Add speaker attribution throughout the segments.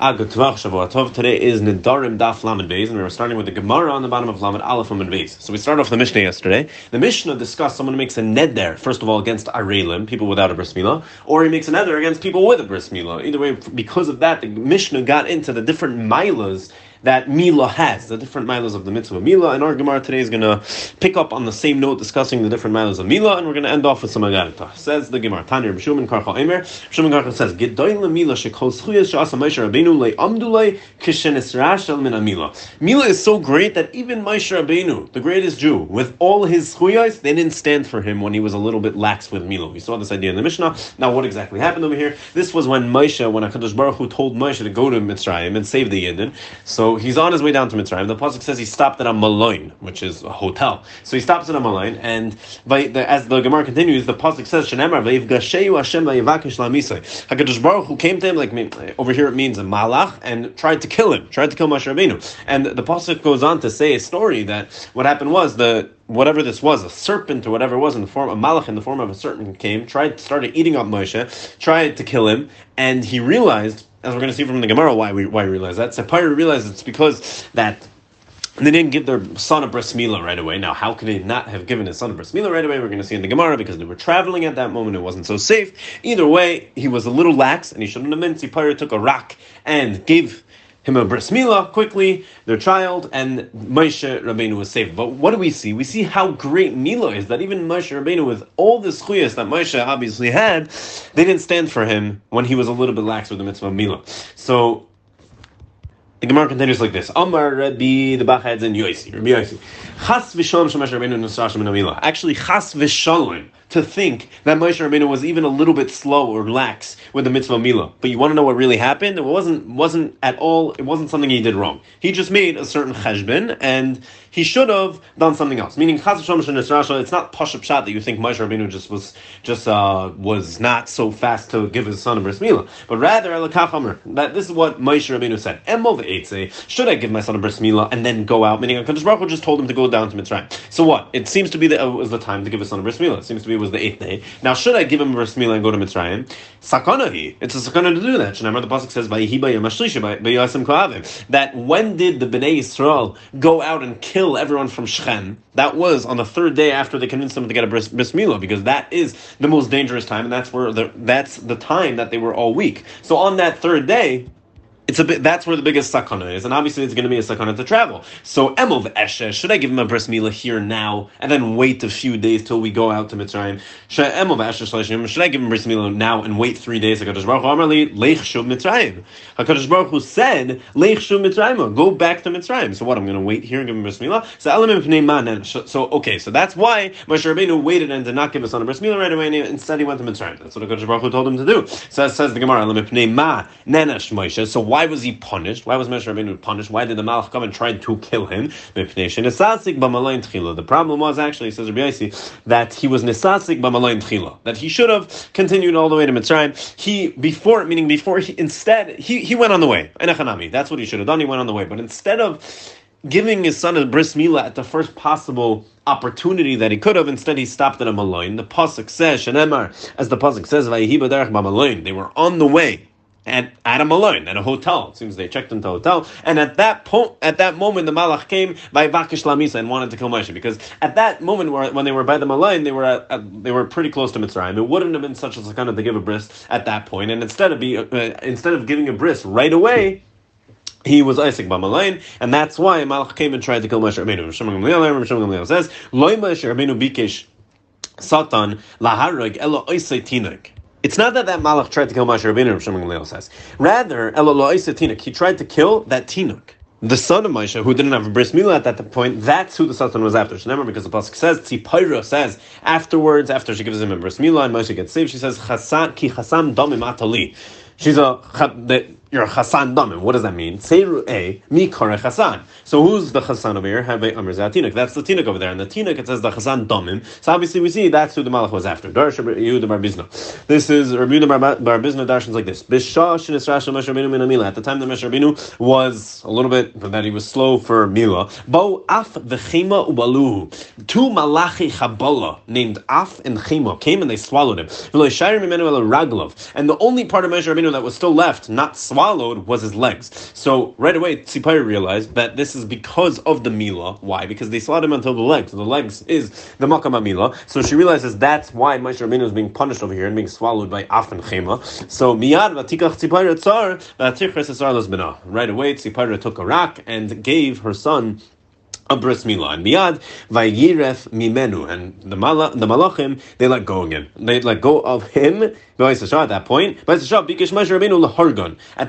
Speaker 1: Today is Nedarim Daf Lamed Beis, and we are starting with the Gemara on the bottom of Lamed Aleph Lamed Beis. So we started off the Mishnah yesterday. The Mishnah discussed someone who makes a ned there, first of all, against Arelim, people without a bris milah, or he makes a nether against people with a bris milah. Either way, because of that, the Mishnah got into the different milas that Mila has, the different milas of the mitzvah Mila. And our Gemara today is going to pick up on the same note, discussing the different milas of Mila, and we're going to end off with some Agarita. Says the Gemara, Tanir B'Shumin Karcha Emer. B'Shumin Karcha says, Gedoyle Mila shekol schuyas sha'asa Moshe Rabbeinu le amdulei kishenis rashel min Mila. Mila is so great that even Moshe Rabbeinu, the greatest Jew, with all his schuyas, they didn't stand for him when he was a little bit lax with Mila. We saw this idea in the Mishnah. Now, what exactly happened over here? This was when Moshe, when HaKadosh Baruch Hu told Moshe to go to Mitzrayim and save the Yidden. So he's on his way down to Mitzrayim. The pasuk says he stopped at a Maloin, which is a hotel. So he stops at a Maloin, and by the, as the Gemara continues, the pasuk says Shenemar Vayivgasheyu Hashem Vayivakish Lamisay. Hakadosh Baruch Hu came to him like over here it means a malach and tried to kill him, tried to kill Moshe Rabbeinu. And the pasuk goes on to say a story that what happened was the whatever this was, a serpent or whatever it was in the form of malach in the form of a serpent came, tried started eating up Moshe, tried to kill him, and he realized as we're going to see from the Gemara, why we why we realize that. Tzipayra realized it's because that they didn't give their son a bris milah right away. Now, how could they not have given his son a bris milah right away? We're going to see in the Gemara because they were traveling at that moment. It wasn't so safe. Either way, he was a little lax, and he shouldn't have been. Tzipayra took a rock and gave him a bris milah quickly, their child, and Moshe Rabbeinu was saved. But what do we see? We see how great milah is that even Moshe Rabbeinu, with all the schuyas that Moshe obviously had, they didn't stand for him when he was a little bit lax with the mitzvah of milah. So the Gemara continues like this: Amar Rabbi the Bachadz and Yosi, Rabbi Yosi, Chas v'shalom shemesh Rabbeinu nusrashim in Actually, Chas v'shalom to think that Moshe Rabbeinu was even a little bit slow or lax with the mitzvah milah. But you want to know what really happened? It wasn't wasn't at all. It wasn't something he did wrong. He just made a certain cheshbon, and he should have done something else. Meaning, it's not pashup shot that you think Moshe Rabbeinu just was just uh, was not so fast to give his son a bris milah, but rather that this is what Moshe Rabbeinu said. Should I give my son a bris milah and then go out? Meaning, Hakadosh Baruch Hu just told him to go down to Mitzrayim. So what? It seems to be that it was the time to give his son a bris milah. It seems to be was the eighth day. Now, should I give him a milah and go to Mitzrayim? Sakanahi. It's a sakana to do that. Remember the pasuk says that when did the Bnei Yisrael go out and kill everyone from Shechem? That was on the third day after they convinced them to get a bris, bris milah, because that is the most dangerous time, and that's where the, that's the time that they were all weak. So on that third day, it's a bit. That's where the biggest sakana is, and obviously it's going to be a sakana to travel. So emov eshe, should I give him a bris milah here now and then wait a few days till we go out to Mitzrayim? Should emov eshe Should I give him bris milah now and wait three days? Hakadosh Baruch Hu Amarli leich shuv Mitzrayim. Hakadosh Baruch Hu said leich shuv Mitzrayim. Go back to Mitzrayim. So what? I'm going to wait here and give him bris milah. So element man. So okay, so that's why Moshe Rabbeinu waited and did not give his son a bris milah right away. And instead he went to Mitzrayim. That's what Hakadosh Baruch Hu told him to do. So it says the Gemara element ma Moshe. So why was he punished? Why was Moshe Rabbeinu punished? Why did the Malach come and try to kill him? The problem was actually, says Rabbi Yossi, that he was nesasik b'malayin tchila, that he should have continued all the way to Mitzrayim. He before, meaning before, he, instead he he went on the way. That's what he should have done. He went on the way, but instead of giving his son a bris milah at the first possible opportunity that he could have. Instead, he stopped at a maloin. The pasuk says, "Shenemar," as the pasuk says, They were on the way at, at a Malone, at a hotel. It seems they checked into a hotel. And at that point, at that moment, the Malach came by Vakish Lamisa and wanted to kill Moshe. Because at that moment, where, when they were by the Malone, they were at, at, they were pretty close to Mitzrayim. It wouldn't have been such a sakana to give a bris at that point. And instead of be, uh, instead of giving a bris right away, he was Isaac Bamalain, and that's why Malach came and tried to kill Moshe Rabbeinu. Says, "Loi Moshe Rabbeinu bikesh Satan laharag elo oisei tinak." It's not that that Malach tried to kill Moshe Rabbeinu, Rav Shimon says. Rather, he tried to kill that Tinuk. The son of Moshe, who didn't have a bris milah at that point, that's who the Satan was after. Remember, because the pasuk says, Tzipayra says afterwards, after she gives him a bris milah and Moshe gets saved, she says, Chasan ki chasam domim atali. She's a you're a Chasan Damim. What does that mean? Seiru A, mi kare Chasan. So who's the Chasan over here? Have Amr Tinuk. That's the Tinuk over there. And the Tinuk, it says the Chasan Damim. So obviously we see that's who the Malach was after. Darsh Yehuda Bar Bizna. This is Rabbi Yehuda Bar Bizna Darshans like this. Bisha Shinis Rasha Moshe Rabbeinu Min Amila. At the time that Moshe Rabbeinu was a little bit, that he was slow for Mila. Bo Af V'chema Ubaluhu. Two Malachi Chabala named Af and Chema came and they swallowed him. And the only part of Moshe Rabbeinu that was still left, not swallowed, swallowed was his legs. So right away, Tzipayr realized that this is because of the Mila. Why? Because they slaughtered him until the legs. The legs is the Makam Mila. So she realizes that's why Moshe Rabbeinu is being punished over here and being swallowed by Af and Chema. So miyad vatikach Tzipayr tzar vatichres esar Right away, Tzipayr took a rock and gave her son a bris milah. And miyad vayiref mimenu. And the, mala, the malachim, they let go again. They let go of him. At that point, at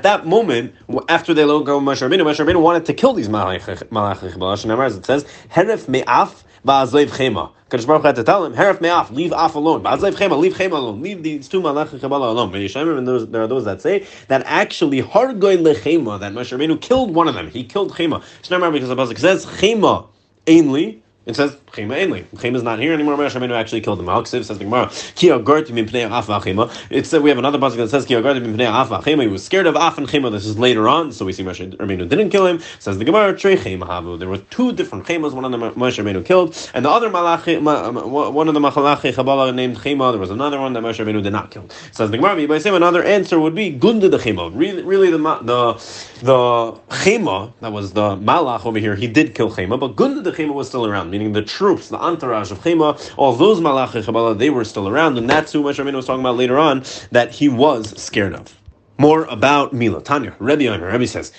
Speaker 1: that moment, after they let go of Moshe Rabbeinu, Moshe wanted to kill these malachim. As it says, heref me'af va'azlev chema. Kadosh Baruch had to tell him, "Heref me'af, leave af alone. Ba'azlev chema, leave chema alone. Leave these two malachim chabala alone." But Yishayim, there are those that say that actually hargoy lechema, that Moshe Rabbeinu killed one of them. He killed chema. Shnamar because the pasuk says chema ainly it says Chema Enli. Chema is not here anymore. Moshe Rabbeinu actually killed the Malksiv. Says the Gemara. Ki agarti mipnei af v'chema. It said we have another pasuk that says Ki agarti mipnei af v'chema. He was scared of af and chema. This is later on, so we see Moshe Rabbeinu didn't kill him. Says the Gemara. Trei chema havu. There were two different chemas. One of them Moshe Rabbeinu killed, and the other malachi, one of the machalachi chabala named chema. There was another one that Moshe Rabbeinu did not kill. Says the Gemara. By saying another answer would be gunda the chema. Really, really the the the chema that was the malach over here. He did kill chema, but gunda the chema was still around, meaning the troops the entourage of Chema, all those Malachi Chabala, they were still around, and that's who Moshe was talking about later on, that he was scared of. More about Mila. Tanya, Rebbe Yomer, Rebbe says,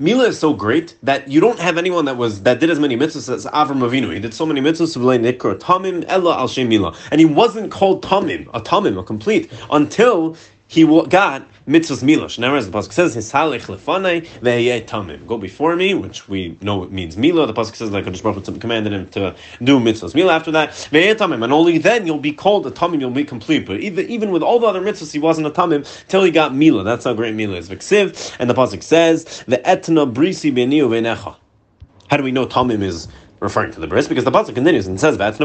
Speaker 1: Mila is so great that you don't have anyone that was that did as many mitzvahs as Avram Avinu. He did so many mitzvahs Tamim Ella al Mila, and he wasn't called Tamim, a Tamim, a complete, until he got mitzvahs milosh. Now, as the pasuk says, "Hisalech lefanei ve'yeh tamim." Go before me, which we know it means mila. The pasuk says that Kadosh Baruch Hu commanded him to do mitzvahs mila. After that, ve'yeh tamim, and only then you'll be called a tamim. You'll be complete. But even even with all the other mitzvahs, he wasn't a tamim till he got mila. That's how great mila is. V'ksiv, and the pasuk says, the etna brisi b'niu ve'necha." How do we know tamim is referring to the bris because the pasuk continues and says that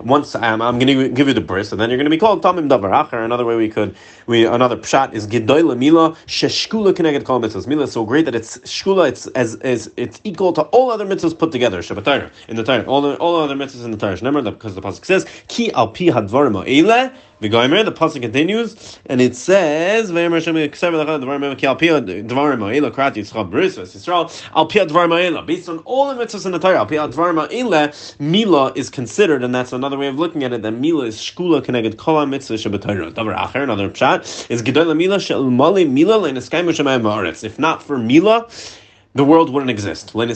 Speaker 1: once um, I'm going to give you the bris and then you're going to be called tamim davar acher. Another way we could we another pshat is gidoy mila sheshkula connected kol mitzvahs. Mila is so great that it's shkula. It's as is it's equal to all other mitzvahs put together. In the Torah, all the all other mitzvahs in the Torah. Remember that because the pasuk says ki al pi hadvarim eile the Goimer, the pasuk continues, and it says, "Al pia Based on all the mitzvahs in the Torah, mila is considered, and that's another way of looking at it. That mila is shkula connected kol mitzvah shabbatayra. Davar acher, another pshat is gedol mila shel mali mila le'neskayim. If not for mila the world wouldn't exist. How do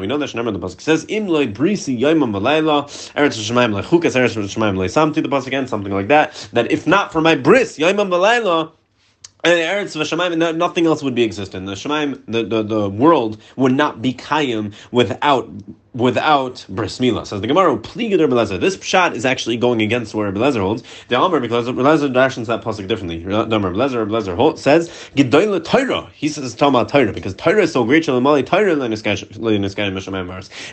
Speaker 1: we know that? Remember the pasuk says, "Im loy brisi yoyim malayla eretz shemayim lechukas eretz shemayim lesamti." The pasuk again, something like that. That if not for my bris yoyim malayla. And eh, Eretz v'Shemaim, nothing else would be existent. The Shemaim, the, the, the world would not be kayim without without bris milah. Says the Gemara, Pliga This pshat is actually going against where Rebelezer holds. The Amr, because Rebelezer dashens that pasuk differently. Number Rebelezer, Rebelezer says, Gedoyle Torah. He says, about Torah, because Torah is so great, Shalamali Torah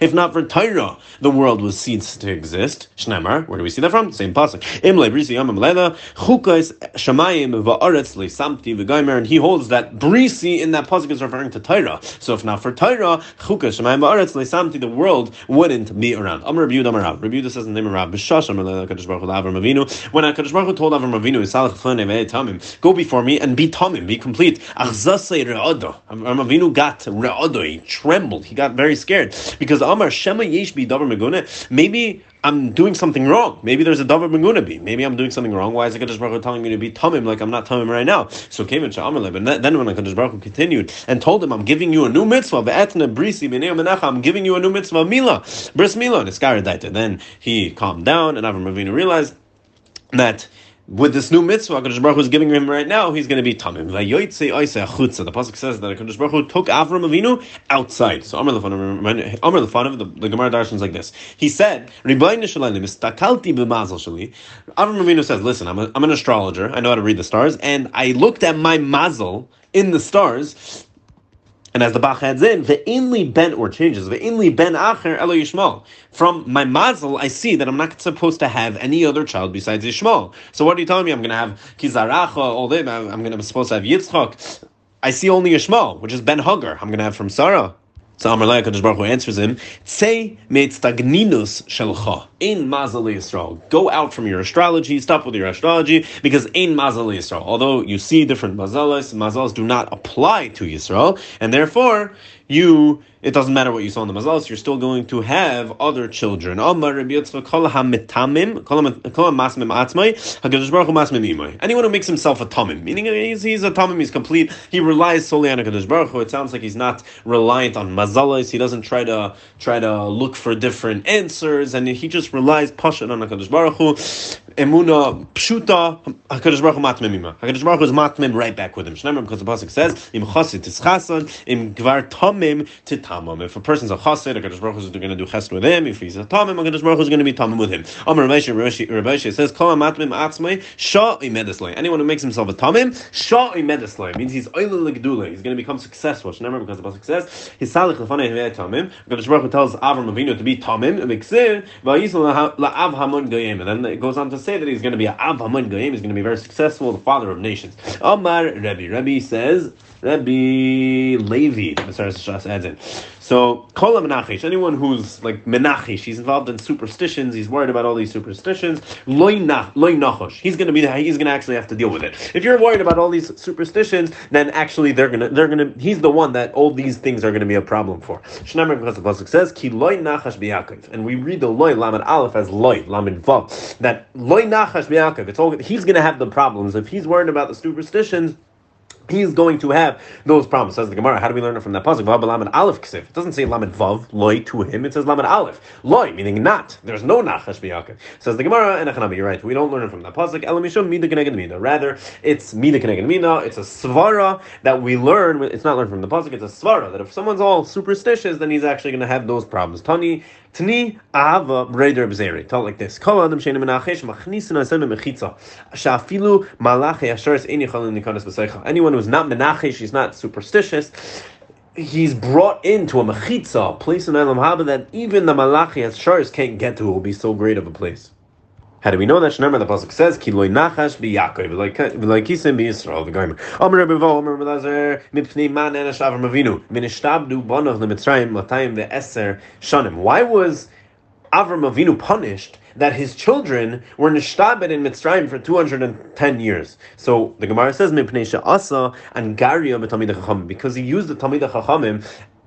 Speaker 1: If not for Torah, the world would cease to exist. Shnemar, where do we see that from? Same pasuk. Imle Brisi Yamam Lela, Chukais Shamayim Va'aretz Samti V'Gaimer, and he holds that Brisi in that pasuk is referring to Torah. So if not for Torah, Chukas Shamayim Va'aretz Samti, the world world wouldn't be around. Amr Rabbi Yehuda Rabbi Yehuda says in the name of Rabbi B'shash Amar Kadosh Baruch Hu Avram Avinu. When Kadosh Baruch Hu told Avram Avinu, "Salach Tamim, go before me and be tamim, be complete." Achzasei Re'odo. Avram Avinu got Re'odo. He trembled. He got very scared because Amar Shema Yesh Bi Davar Megune. Maybe I'm doing something wrong. Maybe there's a davar be. Maybe I'm doing something wrong. Why is Hakadosh Baruch Hu telling me to be tamim like I'm not tamim right now? So came in Sha'amaleb, and then when Hakadosh Baruch Hu continued and told him, "I'm giving you a new mitzvah, ve'etna brisi menacha. I'm giving you a new mitzvah, mila, bris mila." And then he calmed down, and Avram Avinu realized that with this new mitzvah Hakadosh Baruch is giving him right now, he's going to be tamim. The pasuk says that Hakadosh Baruch took Avram Avinu outside. So Amar the, fun of the Gemara Darshan is like this. He said, Avram Avinu says, "Listen, I'm, a, I'm an astrologer. I know how to read the stars, and I looked at my mazel." In the stars, and as the Bach adds in, the inli ben or changes the inli ben acher elo Yishmael. From my mazel, I see that I'm not supposed to have any other child besides Yishmael. So what are you telling me? I'm going to have kizaracha all day. I'm going to be supposed to have Yitzchak. I see only Yishmael, which is Ben Hagar. I'm going to have from Sarah. So Amar Kadosh Baruch Hu answers him, Say metztagninus shelcha in Mazal Yisrael. Go out from your astrology, stop with your astrology, because in Mazal Yisrael. Although you see different mazalas, mazalas do not apply to Yisrael, and therefore you it doesn't matter what you saw in the mazalas, you're still going to have other children. Anyone who makes himself a tamim, meaning he's, he's a tamim, he's complete, he relies solely on a Kadosh Baruch Hu. It sounds like he's not reliant on mazalas, he doesn't try to try to look for different answers, and he just relies pashat on a Kadosh Baruch Hu. Emuna pshuta, Hakadosh Baruch Hu matmim ima. Hakadosh Baruch Hu is matmim right back with him. Shneimar because the pasuk says im chasid tischasan im gvar tamim titamim. If a person's a chasid, Hakadosh Baruch Hu is going to do chesed with him. If he's a tamim, Hakadosh Baruch Hu is going to be tamim with him. Amar Ramesh Ramesh says kol matmim atzmai sha imedeslay. Anyone who makes himself a tamim sha imedeslay means he's oil legdula. He's going to become successful. Shneimar because the pasuk says his salich lefanei tamim. Hakadosh Baruch Hu tells Avram Avinu to be tamim. And then it goes on to say that he's going to be a Av Haman Goyim, he's going to be very successful, the father of nations. Omar Rebbe. Rebbe says, Rebbe Levi, the Messiah adds in. So, Kol Menachish, anyone who's like Menachish, he's involved in superstitions, he's worried about all these superstitions, Loy Nachosh, he's gonna be he's gonna actually have to deal with it. If you're worried about all these superstitions, then actually they're gonna they're gonna he's the one that all these things are gonna be a problem for. Shnemer because the Pasuk says, Ki Loy Nachash. And we read the Loy Lamed Aleph as Loy, Lamed Vav. That Loy Nachash it's all he's gonna have the problems. If he's worried about the superstitions, he's going to have those problems. Says the Gemara. How do we learn it from that pasuk? Lamed aleph ksif. It doesn't say lamed vav loy to him. It says lamed aleph loy, meaning not. There's no nachash b'yaakov. Says the Gemara and Echanami. You're right. We don't learn it from that pasuk. Elamishum mida keneged mida. Rather, it's mida keneged mida. It's a svara that we learn. It's not learned from the pasuk. It's a svara that if someone's all superstitious, then he's actually going to have those problems. Tani Tani ahava breder b'zeri. It like this. Kol adam sheinu menachesh machnisin asenu mechitza. Shafilu malachi asheres ein yichalim nikanas b'seicha. Anyone who's not menachesh, he's not superstitious, he's brought into a mechitza, place in Elam Haba that even the malachi asheres can't get to. It will be so great of a place. How do we know that? Shnemer the pasuk says, "Ki loy nachash b'Yakov, like kisim b'Yisrael." The Gaimer. Amar Rebbe Vo, Amar Rebbe Lazar, mipnei man en ashav Avinu, min ishtabdu bonav leMitzrayim latayim ve'eser shanim. Why was Avram Avinu punished that his children were nishtabed in Mitzrayim for 210 years. So the Gemara says, asa and Garia because he used the Talmid Chachamim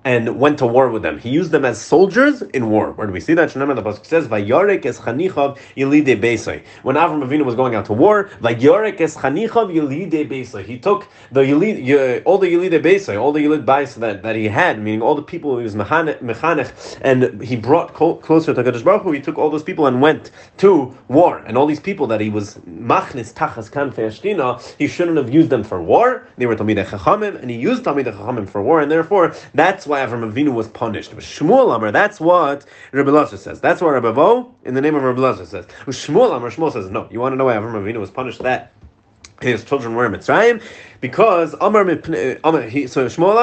Speaker 1: and went to war with them. He used them as soldiers in war. Where do we see that? Shneimah the pasuk says, "Vayarek es chanichav yilide beisai." When Avram Avinu was going out to war, "Vayarek es chanichav yilide beisai." He took the yilid, all the yilide beisai, all the yilid bais that, that he had, meaning all the people he was mechanech, and he brought closer to Kadosh Baruch Hu. He took all those people and went to war, and all these people that he was machnis tachas kan fe'ashtina, he shouldn't have used them for war. They were talmidei chachamim, and he used talmidei chachamim for war, and therefore that's why Avram Avinu was punished. But Shmuel Amar, that's what Rabbi Lazar says. That's what Rabbi Vo, in the name of Rabbi Lazar says. Shmuel Amar, Shmuel says, no. You want to know why Avram Avinu was punished? That his children were Mitzrayim, because Amar so Shmuel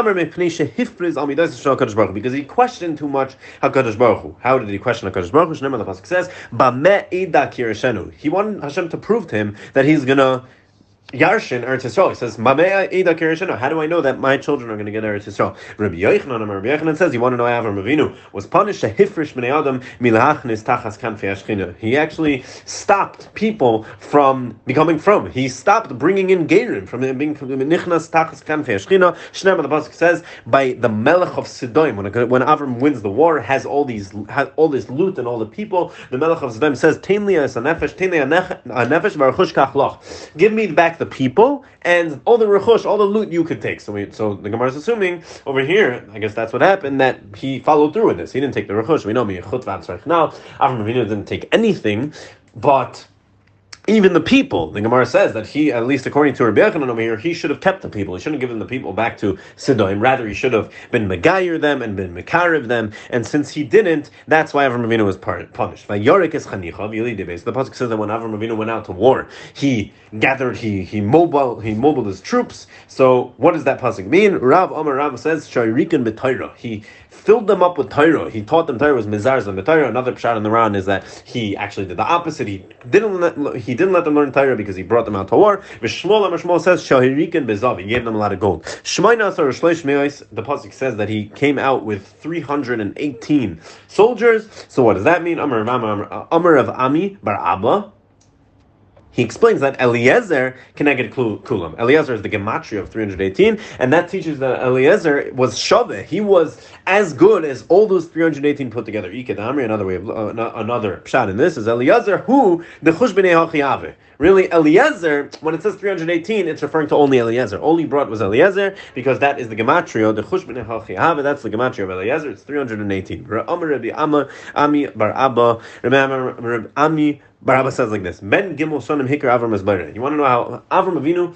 Speaker 1: Amar Baruch because he questioned too much Hakadosh Baruch Hu. How did he question Hakadosh Baruch Hu? Shneimah the says, "Bameh ida. He wanted Hashem to prove to him that he's gonna Yarshin Eretz Yisrael. He says, Mamea Eda Kirishina. How do I know that my children are going to get Eretz Yisrael? Rabbi Yochanan, Rabbi says, you want to know Avram Avinu was punished a hifrish b'nei adam milachnis tachas kanfei He actually stopped people from becoming from. He stopped bringing in Gerim from being nichnas tachas kanfei ashchina. Shneim the pasuk says by the Melech of Sedom when when Avram wins the war has all these has all this loot and all the people. The Melech of Sedom says, Tain li a nefesh, tain li a nefesh v'archush kach Give me back the people and all the rechush, all the loot you could take. So, we, so the Gemara is assuming over here, I guess that's what happened, that he followed through with this. He didn't take the rechush. We know me, now. Avram Avinu didn't take anything, but even the people, the Gemara says that he, at least according to Rabbi Yochanan over here, he should have kept the people. He shouldn't have given the people back to Sedom. Rather, he should have been Megayer them and been Mekariv them. And since he didn't, that's why Avram Avinu was punished. The Pasuk says that when Avram Avinu went out to war, he gathered, he he mobile, he mobiled his troops. So what does that Pasuk mean? Rav Amar Rav says, Sharikan B'Torah. He filled them up with Torah. He taught them Torah was Mizarz and Torah. Another pshat in the round is that he actually did the opposite. He didn't let, he he didn't let them learn Torah because he brought them out to war. V'shmuel Shmuel says Shahirikin Bezav. He gave them a lot of gold. Shmainas or Shleish The pasuk says that he came out with 318 soldiers. So what does that mean? Amr of Ami Bar Abba he explains that Eliezer connected Kulam. Eliezer is the gematria of 318, and that teaches that Eliezer was Shaveh. He was as good as all those 318 put together. Ikadamri, another way of uh, another pshat in this is Eliezer who the Chushbinei Hachiyave. Really, Eliezer, when it says 318, it's referring to only Eliezer. All he brought was Eliezer because that is the gematria. The Chushbinei Hachiyave, that's the gematria of Eliezer. It's 318. Amar Rabbi Ami Bar Abba, Ami Barabba says like this: Ben Gimel Sonim Hikar Avram You want to know how Avram Avinu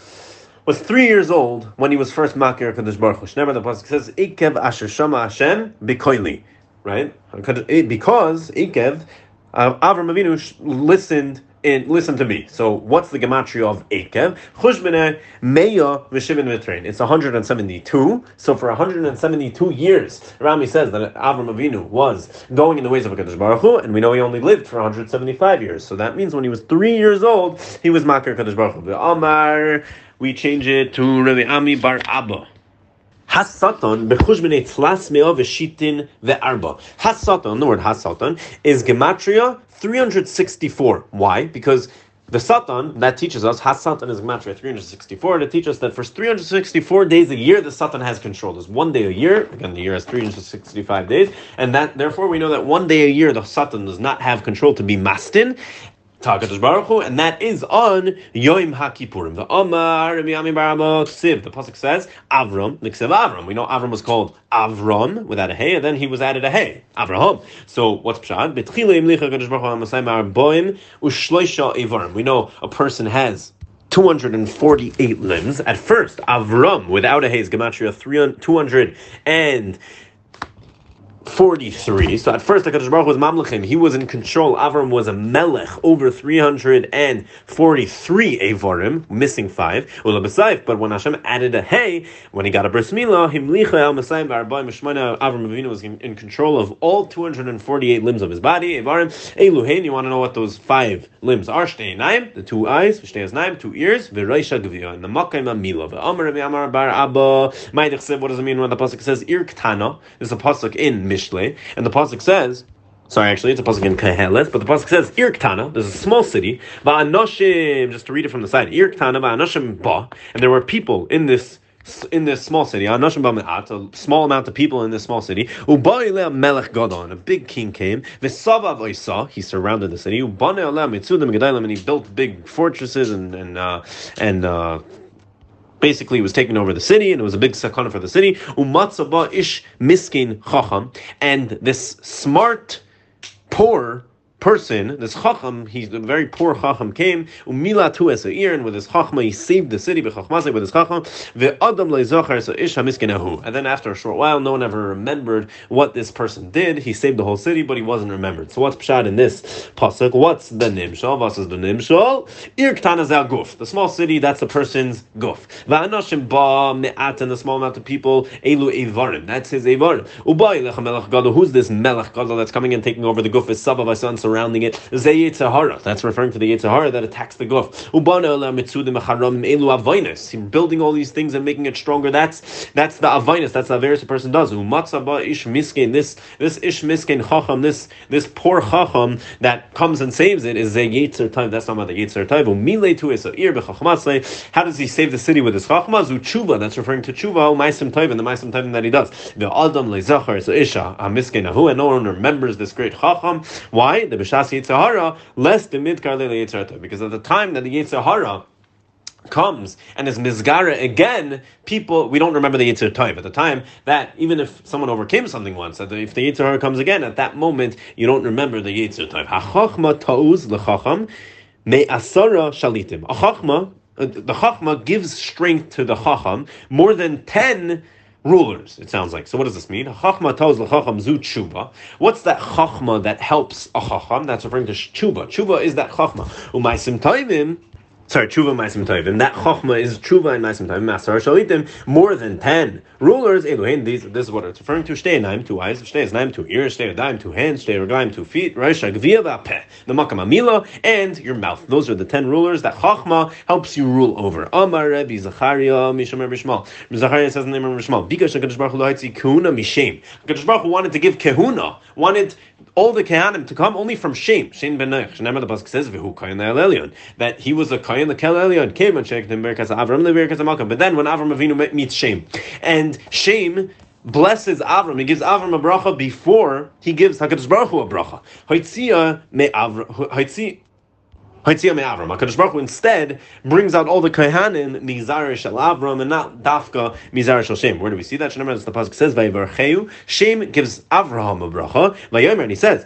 Speaker 1: was three years old when he was first makir Kadosh Baruch Hu. Never the pasuk says Ikev Asher Shama Hashem Bikoili, right? Because Ikev Avram Avinu listened and listen to me. So what's the gematria of Ekev? Chushbene Meya V'Shivin Mitrain. It's 172. So for 172 years, Rami says that Avram Avinu was going in the ways of Hakadosh Baruch Hu, and we know he only lived for 175 years. So that means when he was three years old, he was Makar Hakadosh Baruch Hu. Amar, we change it to Rabbi Ami Bar Abba. Hasaton bechushbene tlas meo v'shitin ve'arba. Hasaton, the word hasaton, is gematria 364. Why? Because the Satan, that teaches us, has Satan is Gematria 364, to teach us that for 364 days a year, the Satan has control. There's one day a year, again, the year has 365 days, and that therefore we know that one day a year the Satan does not have control to be Mastin, Tagadosh Baruch Hu, and that is on Yom HaKippurim. The Omar. The pasuk says Avram, Niksiv Avram. We know Avram was called Avram without a hey, and then he was added a hey, Avraham. So what's Evarim. We know a person has 248 limbs. At first, Avram, without a hey, is Gematria 200 and 43. So at first, the Kaddish Baruch was Mamlechim. He was in control. Avram was a Melech over 343 Avarim, missing five. But when Hashem added a Hey, when he got a Bris Milah, Himlicha El Messiah Barabay Mishmana, Avram Avinu was in, in, control of all 248 limbs of his body. Avarim, Eluhain, you want to know what those five limbs are? Shtei Naim, the two eyes, Shtei Naim, two ears, Viraisha Gavia, and the Makayim Amila. Amar Bar Abba, what does it mean when the Pasuk says Ir Ktana? This is a Pasuk in Mishnah. Mishle, and the pasuk says. Sorry, actually, it's a pasuk in Kehelet, but the pasuk says Irktana. There's a small city. Va'anoshim. Just to read it from the side. Irktana va'anoshim ba, and there were people in this in this small city, a small amount of people in this small city. melech a big king came. He surrounded the city. and he built big fortresses and and uh, and. Uh, basically it was taking over the city, and it was a big sakana for the city. Umatzaba ish miskin chacham, and this smart, poor person, this chacham, he's a very poor chacham, came umila tu es and with his chachma he saved the city with his chacham ve'adam leizachar so ish hamiskinahu. And then after a short while, no one ever remembered what this person did. He saved the whole city, but he wasn't remembered. So what's pshat in this pasuk? What's the nimshal? What is the nimshal? Ir ktana guf. The small city, that's the person's guf. Va'anashim ba me'at and the small amount of people elu evarim. That's his evarim. Ubai lecha melech gadol. Who's this melech gadol that's coming and taking over the guf? Is Saba son surrounding it. That's referring to the Yitzhahara that attacks the Guf. Building all these things and making it stronger. That's that's the Avinus. That's the Averis a person does. ish miskin. This this ish miskin chacham. This this poor chacham that comes and saves it is a Yetzer time. That's not about the Yetzer time. Is How does he save the city with his chachma? Zu. That's referring to tshuva. Maisim tayv and the maisim tayv that he does. The adam lezachar so isha a miskin ahu and no one remembers this great chacham. Why? The b'shas yitzhahara less the midkar le because at the time that the yitzhahara comes and is mizgara again, people we don't remember the Yitzhar at the time. That even if someone overcame something once, that if the Yitzhar comes again at that moment, you don't remember the Yitzhar Tov. Hachachma tauz me asara shalitim. A chachma, uh, the chachma gives strength to the chacham more than ten rulers, it sounds like. So what does this mean? Chachma tells the chacham zu tshuva. What's that chachma that helps a chacham? That's referring to tshuva. Tshuva is that chachma. Umaisim taivim sorry, tshuva ma'asim tovim. That chokhmah is tshuva and ma'asim tovim. Masar shalitim more than ten rulers. Elohein. These this is what it's referring to. Shtei naim two eyes. Shtei naim two ears. Shtei daim two hands. Shtei reglaim two feet. Reisha gvia v'apeh. The makam amila and your mouth. Those are the ten rulers that chokhmah helps you rule over. Amar Rebbe Zacharia Misham Rebbe Shmuel. Zacharia says the name of Rebbe Shmuel. Because Hakadosh Baruch Hu kahuna mishem. Hakadosh Baruch Hu wanted to give kahuna. Wanted all the Kehanim to come only from Shem, Shem ben Noach. Remember the pasuk says V'hu Kayin Elyon that he was a the Kel Elyon came and checked him Berkas Avram the Berkas Malka. But then when Avram Avinu meets Shem, and Shem blesses Avram, he gives Avram a bracha before he gives Hakadosh Baruch Hu a bracha. Hoitzia me Avram. HaKadosh Baruch Hu instead brings out all the Kohanim Mizar Shel Avram and not Dafka Mizar Shel Shem. Where do we see that? Remember, the pasuk says Vayivarcheu. Shem gives Avraham a bracha. Vayomer and he says.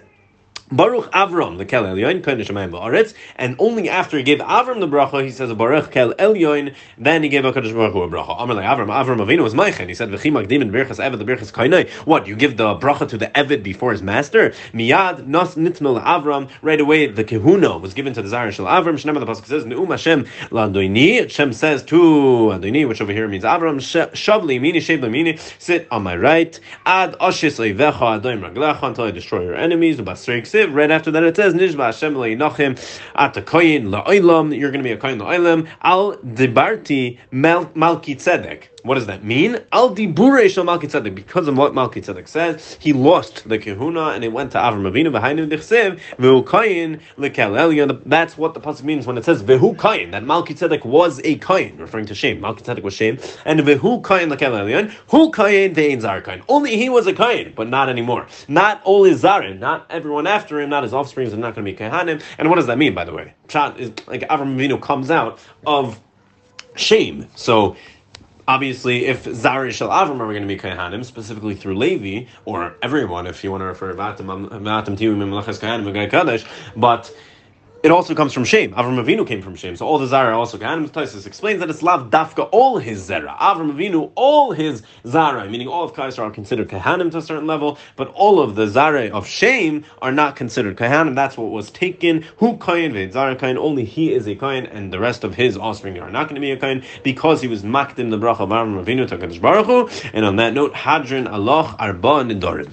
Speaker 1: Baruch Avram the Kel Elyon Shemayim Ba'aretz, and only after he gave Avram the bracha, he says a Baruch Kel Elyon. Then he gave a Kodesh Baruch Hu a bracha. Amar like Avram, Avram Avinu was Meichen. He said V'chi Magdim and Birchas Eved the Birchas Kainai. What you give the bracha to the Eved before his master? Miyad Nas Nitnul Avram. Right away the Kehuna was given to the Zayir Shel Avram. Shneimah the pasuk says Neum Hashem Ladoini. Hashem says to Adoini, which over here means Avram Shavli Mini Shavli Mini. Sit on my right. Ad Ashis Leivecha Adoim Raglecha until I destroy your enemies. Ubasrik Right after that, it says Nishba Hashem le'inachim at the koyin la'olam. You're going to be a koyin la'olam. Al debarti malki tzedek. What does that mean? Al dibure shel Malki Tzedek. Because of what Malki Tzedek says, he lost the kahuna and it went to Avram Avinu v'hainu dichsev v'hu kayin lekel elyon. That's what the pasuk means when it says v'hu kayin. That Malki Tzedek was a kayin, referring to Shem. Malki Tzedek was Shem, and v'hu kayin lekel elyon. Hu kayin ve'in zar kayin. Only he was a kayin, but not anymore. Not all his zarim, not everyone after him, not his offspring are not going to be kahanim. And what does that mean, by the way? Pshat is like Avram Avinu comes out of shame. So obviously, if Zari Shel Avram are going to be Kohanim, specifically through Levi, or everyone, if you want to refer Vatim Tiyu Mimlachas Kohanim Kadesh, but it also comes from Shem. Avram Avinu came from Shem. So all the Zara also Kohanim. Taisus explains that it's Lav Dafka, all his Zera. Avram Avinu, all his Zara, meaning all of Kaisar are considered Kahanim to a certain level, but all of the Zara of Shem are not considered Kahanim. That's what was taken. Who Kain Ved Zara Kain, only he is a Kain, and the rest of his offspring are not going to be a Kain because he was Makdim the Bracha of Avram Avinu to Baruch Hu. And on that note, Hadron Allah Arba Nidorim.